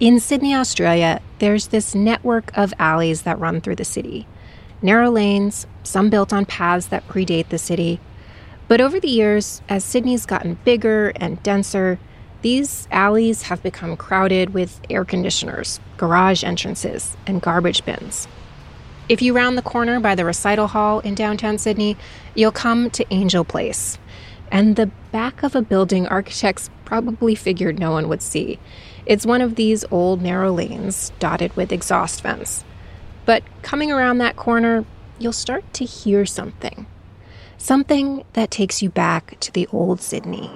In Sydney, Australia, there's this network of alleys that run through the city. Narrow lanes, some built on paths that predate the city. But over the years, as Sydney's gotten bigger and denser, these alleys have become crowded with air conditioners, garage entrances, and garbage bins. If you round the corner by the recital hall in downtown Sydney, you'll come to Angel Place. And the back of a building architects probably figured no one would see. It's one of these old narrow lanes dotted with exhaust vents. But coming around that corner, you'll start to hear something. Something that takes you back to the old Sydney.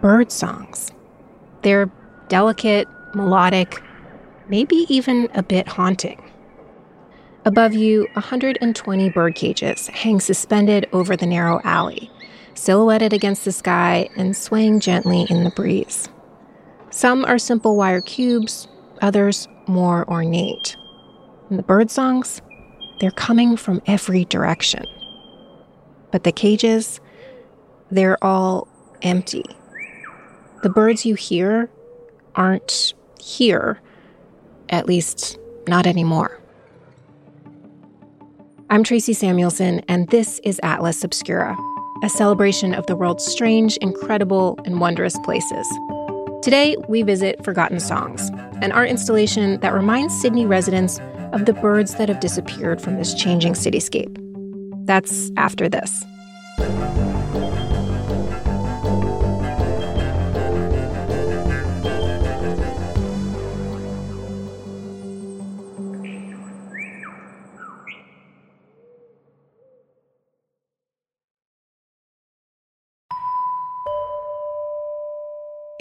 Bird songs. They're delicate, melodic, maybe even a bit haunting. Above you, 120 bird cages hang suspended over the narrow alley, silhouetted against the sky and swaying gently in the breeze. Some are simple wire cubes, others more ornate. And the bird songs, they're coming from every direction. But the cages, they're all empty. The birds you hear aren't here, at least not anymore. I'm Tracy Samuelson, and this is Atlas Obscura, a celebration of the world's strange, incredible, and wondrous places. Today, we visit Forgotten Songs, an art installation that reminds Sydney residents of the birds that have disappeared from this changing cityscape. That's after this.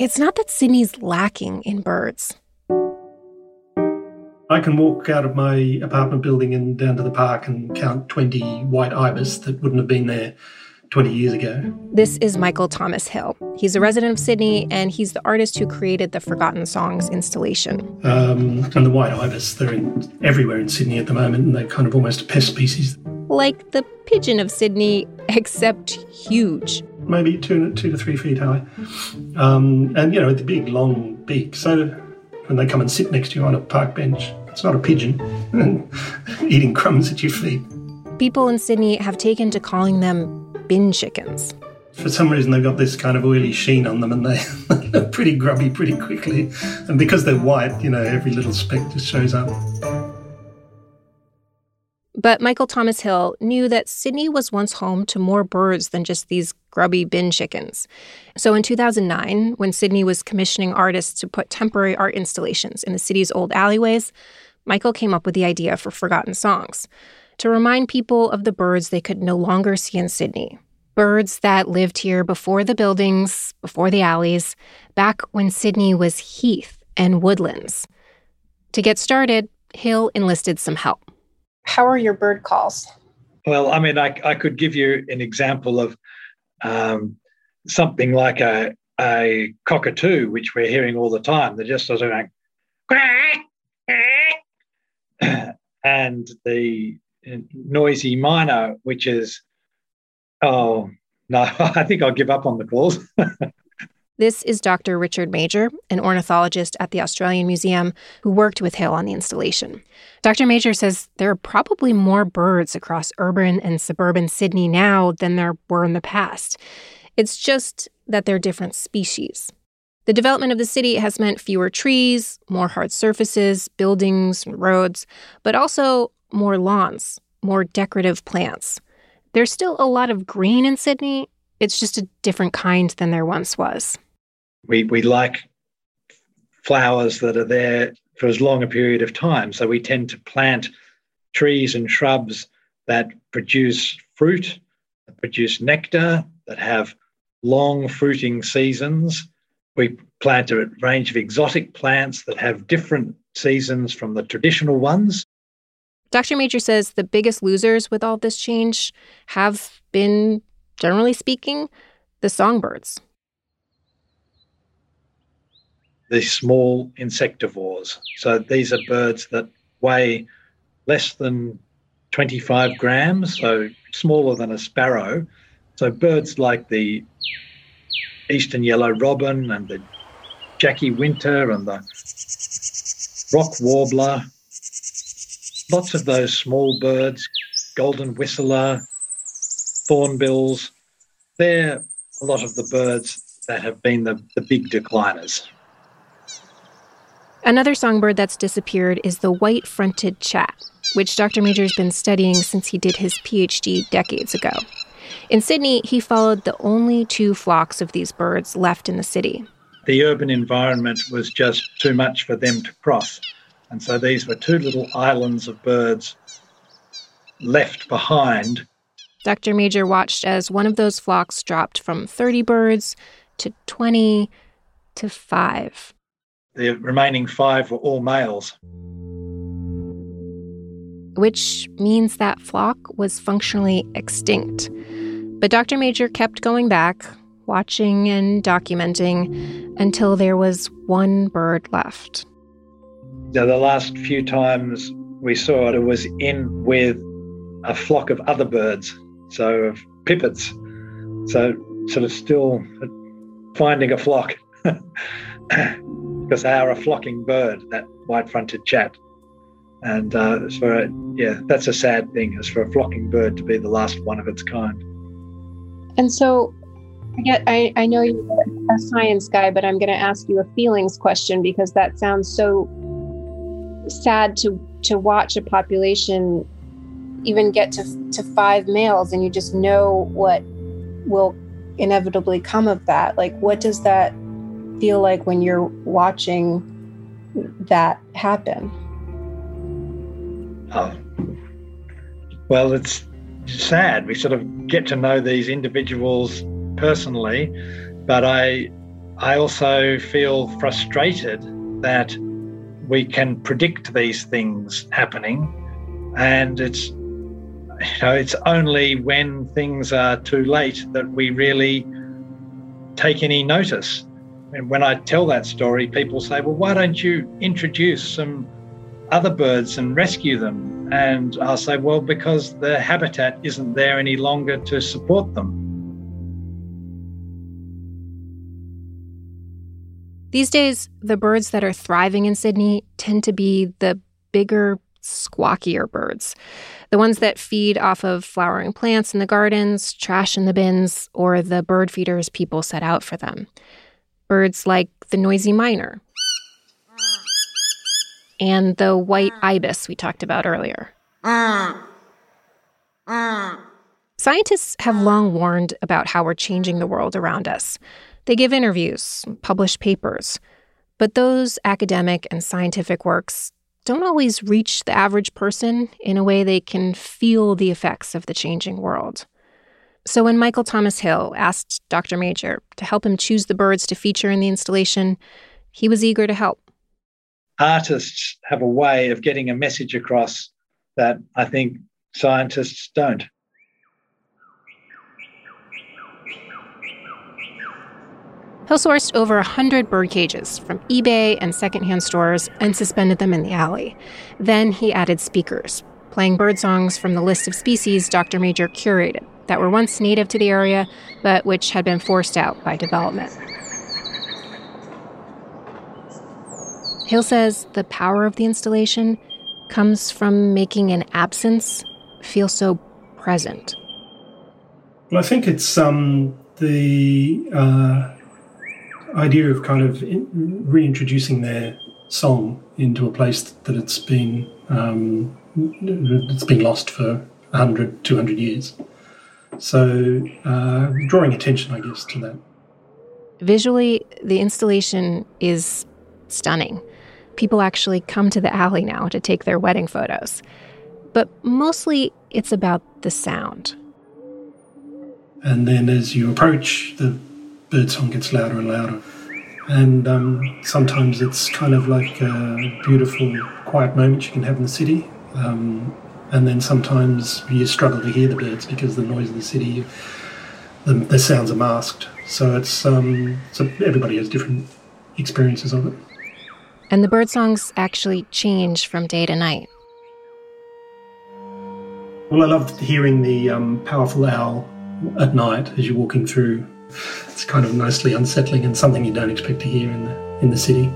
It's not that Sydney's lacking in birds. I can walk out of my apartment building and down to the park and count 20 white ibis that wouldn't have been there 20 years ago. This is Michael Thomas Hill. He's a resident of Sydney and he's the artist who created the Forgotten Songs installation. Um, and the white ibis, they're in, everywhere in Sydney at the moment and they're kind of almost a pest species. Like the pigeon of Sydney, except huge maybe two, two to three feet high. Um, and, you know, with the big, long beak. So when they come and sit next to you on a park bench, it's not a pigeon eating crumbs at your feet. People in Sydney have taken to calling them bin chickens. For some reason, they've got this kind of oily sheen on them and they, they're pretty grubby pretty quickly. And because they're white, you know, every little speck just shows up. But Michael Thomas Hill knew that Sydney was once home to more birds than just these grubby bin chickens. So in 2009, when Sydney was commissioning artists to put temporary art installations in the city's old alleyways, Michael came up with the idea for Forgotten Songs to remind people of the birds they could no longer see in Sydney. Birds that lived here before the buildings, before the alleys, back when Sydney was heath and woodlands. To get started, Hill enlisted some help. How are your bird calls? Well, I mean, I, I could give you an example of um, something like a, a cockatoo, which we're hearing all the time. They're just sort of like, and the noisy miner, which is, oh, no, I think I'll give up on the calls. This is Dr. Richard Major, an ornithologist at the Australian Museum who worked with Hill on the installation. Dr. Major says there are probably more birds across urban and suburban Sydney now than there were in the past. It's just that they're different species. The development of the city has meant fewer trees, more hard surfaces, buildings, roads, but also more lawns, more decorative plants. There's still a lot of green in Sydney, it's just a different kind than there once was we, we like flowers that are there for as long a period of time. So we tend to plant trees and shrubs that produce fruit, that produce nectar, that have long fruiting seasons. We plant a range of exotic plants that have different seasons from the traditional ones. Dr. Major says the biggest losers with all this change have been, generally speaking, the songbirds the small insectivores. So these are birds that weigh less than 25 grams, so smaller than a sparrow, So birds like the eastern yellow robin and the Jacky Winter and the rock warbler, lots of those small birds, golden whistler, thornbills, they're a lot of the birds that have been the, the big decliners. Another songbird that's disappeared is the white fronted chat, which Dr. Major's been studying since he did his PhD decades ago. In Sydney, he followed the only two flocks of these birds left in the city. The urban environment was just too much for them to cross. And so these were two little islands of birds left behind. Dr. Major watched as one of those flocks dropped from 30 birds to 20 to 5. The remaining five were all males. Which means that flock was functionally extinct. But Dr. Major kept going back, watching and documenting until there was one bird left. Now, the last few times we saw it, it was in with a flock of other birds, so of pipits. So, sort of still finding a flock. because they are a flocking bird, that white-fronted chat. And uh, for yeah, that's a sad thing. Is for a flocking bird to be the last one of its kind. And so, I get, I, I know you're a science guy, but I'm going to ask you a feelings question because that sounds so sad to to watch a population even get to to five males, and you just know what will inevitably come of that. Like, what does that feel like when you're watching that happen? Oh, well, it's sad. We sort of get to know these individuals personally, but I, I also feel frustrated that we can predict these things happening, and it's you know it's only when things are too late that we really take any notice. And when I tell that story, people say, well, why don't you introduce some other birds and rescue them? And I'll say, well, because the habitat isn't there any longer to support them. These days, the birds that are thriving in Sydney tend to be the bigger, squawkier birds. The ones that feed off of flowering plants in the gardens, trash in the bins, or the bird feeders people set out for them birds like the noisy miner and the white ibis we talked about earlier. Scientists have long warned about how we're changing the world around us. They give interviews, publish papers, but those academic and scientific works don't always reach the average person in a way they can feel the effects of the changing world. So when Michael Thomas Hill asked Dr. Major to help him choose the birds to feature in the installation, he was eager to help. Artists have a way of getting a message across that I think scientists don't. Hill sourced over 100 bird cages from eBay and secondhand stores and suspended them in the alley. Then he added speakers, playing bird songs from the list of species Dr. Major curated that were once native to the area, but which had been forced out by development. Hill says the power of the installation comes from making an absence feel so present. Well, I think it's um, the uh, idea of kind of reintroducing their song into a place that it's been um, it's been lost for 100, 200 years. So, uh, drawing attention, I guess, to that. Visually, the installation is stunning. People actually come to the alley now to take their wedding photos. But mostly, it's about the sound. And then as you approach, the birdsong gets louder and louder. And um, sometimes it's kind of like a beautiful, quiet moment you can have in the city. Um, and then sometimes you struggle to hear the birds because the noise of the city, the, the sounds are masked. So it's um, so everybody has different experiences of it. And the bird songs actually change from day to night. Well, I loved hearing the um, powerful owl at night as you're walking through. It's kind of nicely unsettling and something you don't expect to hear in the in the city.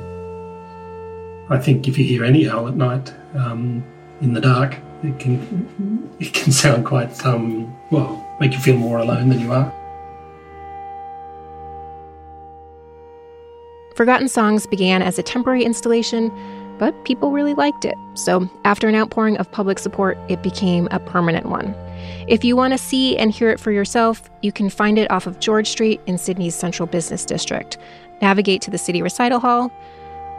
I think if you hear any owl at night um, in the dark, it can it can sound quite um, well make you feel more alone than you are. Forgotten Songs began as a temporary installation, but people really liked it. So, after an outpouring of public support, it became a permanent one. If you want to see and hear it for yourself, you can find it off of George Street in Sydney's Central Business District. Navigate to the City Recital Hall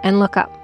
and look up.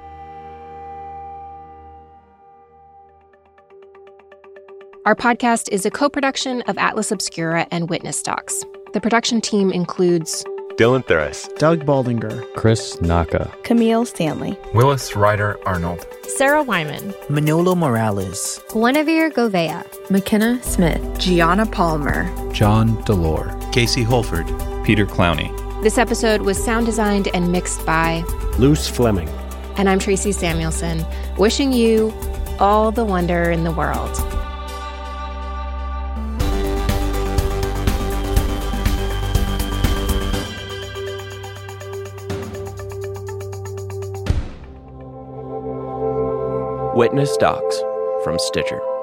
Our podcast is a co production of Atlas Obscura and Witness Docs. The production team includes Dylan Thuras, Doug Baldinger, Chris Naka, Camille Stanley, Willis Ryder Arnold, Sarah Wyman, Manolo Morales, Guinevere Govea, McKenna Smith, Gianna Palmer, John Delore, Casey Holford, Peter Clowney. This episode was sound designed and mixed by Luce Fleming. And I'm Tracy Samuelson, wishing you all the wonder in the world. Witness Docs from Stitcher.